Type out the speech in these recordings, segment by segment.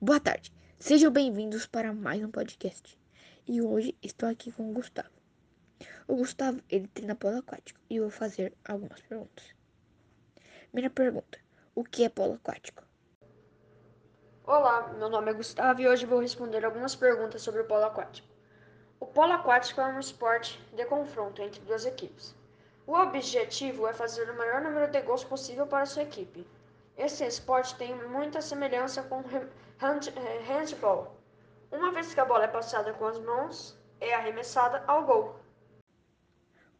Boa tarde, sejam bem-vindos para mais um podcast. E hoje estou aqui com o Gustavo. O Gustavo, ele treina polo aquático e eu vou fazer algumas perguntas. Primeira pergunta: O que é polo aquático? Olá, meu nome é Gustavo e hoje vou responder algumas perguntas sobre o polo aquático. O polo aquático é um esporte de confronto entre duas equipes. O objetivo é fazer o maior número de gols possível para sua equipe. Esse esporte tem muita semelhança com hand, eh, handball. Uma vez que a bola é passada com as mãos, é arremessada ao gol.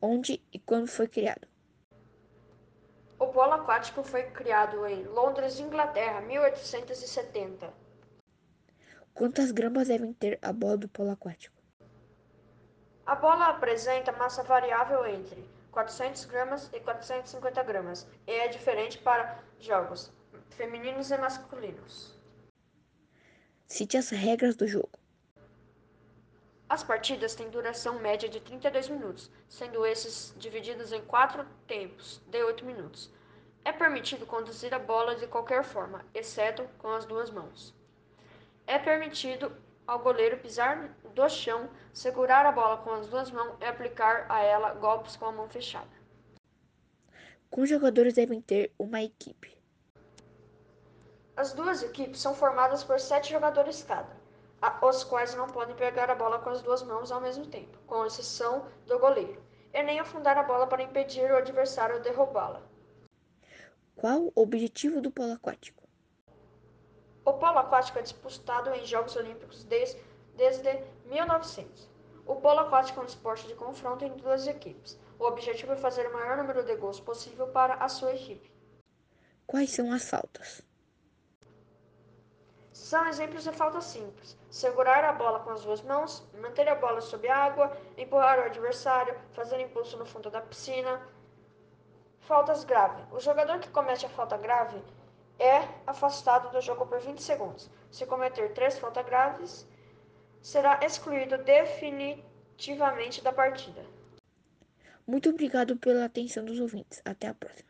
Onde e quando foi criado? O polo aquático foi criado em Londres, Inglaterra, 1870. Quantas gramas devem ter a bola do polo aquático? A bola apresenta massa variável entre 400 gramas e 450 gramas e é diferente para jogos femininos e masculinos. Cite as regras do jogo. As partidas têm duração média de 32 minutos, sendo esses divididos em quatro tempos de 8 minutos. É permitido conduzir a bola de qualquer forma, exceto com as duas mãos. É permitido ao goleiro pisar do chão, segurar a bola com as duas mãos e aplicar a ela golpes com a mão fechada. Quantos jogadores devem ter uma equipe? As duas equipes são formadas por sete jogadores cada, os quais não podem pegar a bola com as duas mãos ao mesmo tempo, com exceção do goleiro, e nem afundar a bola para impedir o adversário de roubá-la. Qual o objetivo do polo aquático? O polo aquático é disputado em Jogos Olímpicos desde, desde 1900. O polo aquático é um esporte de confronto entre duas equipes. O objetivo é fazer o maior número de gols possível para a sua equipe. Quais são as faltas? São exemplos de faltas simples: segurar a bola com as duas mãos, manter a bola sob a água, empurrar o adversário, fazer impulso no fundo da piscina. Faltas graves: o jogador que comete a falta grave é afastado do jogo por 20 segundos. Se cometer três faltas graves, será excluído definitivamente da partida. Muito obrigado pela atenção dos ouvintes. Até a próxima.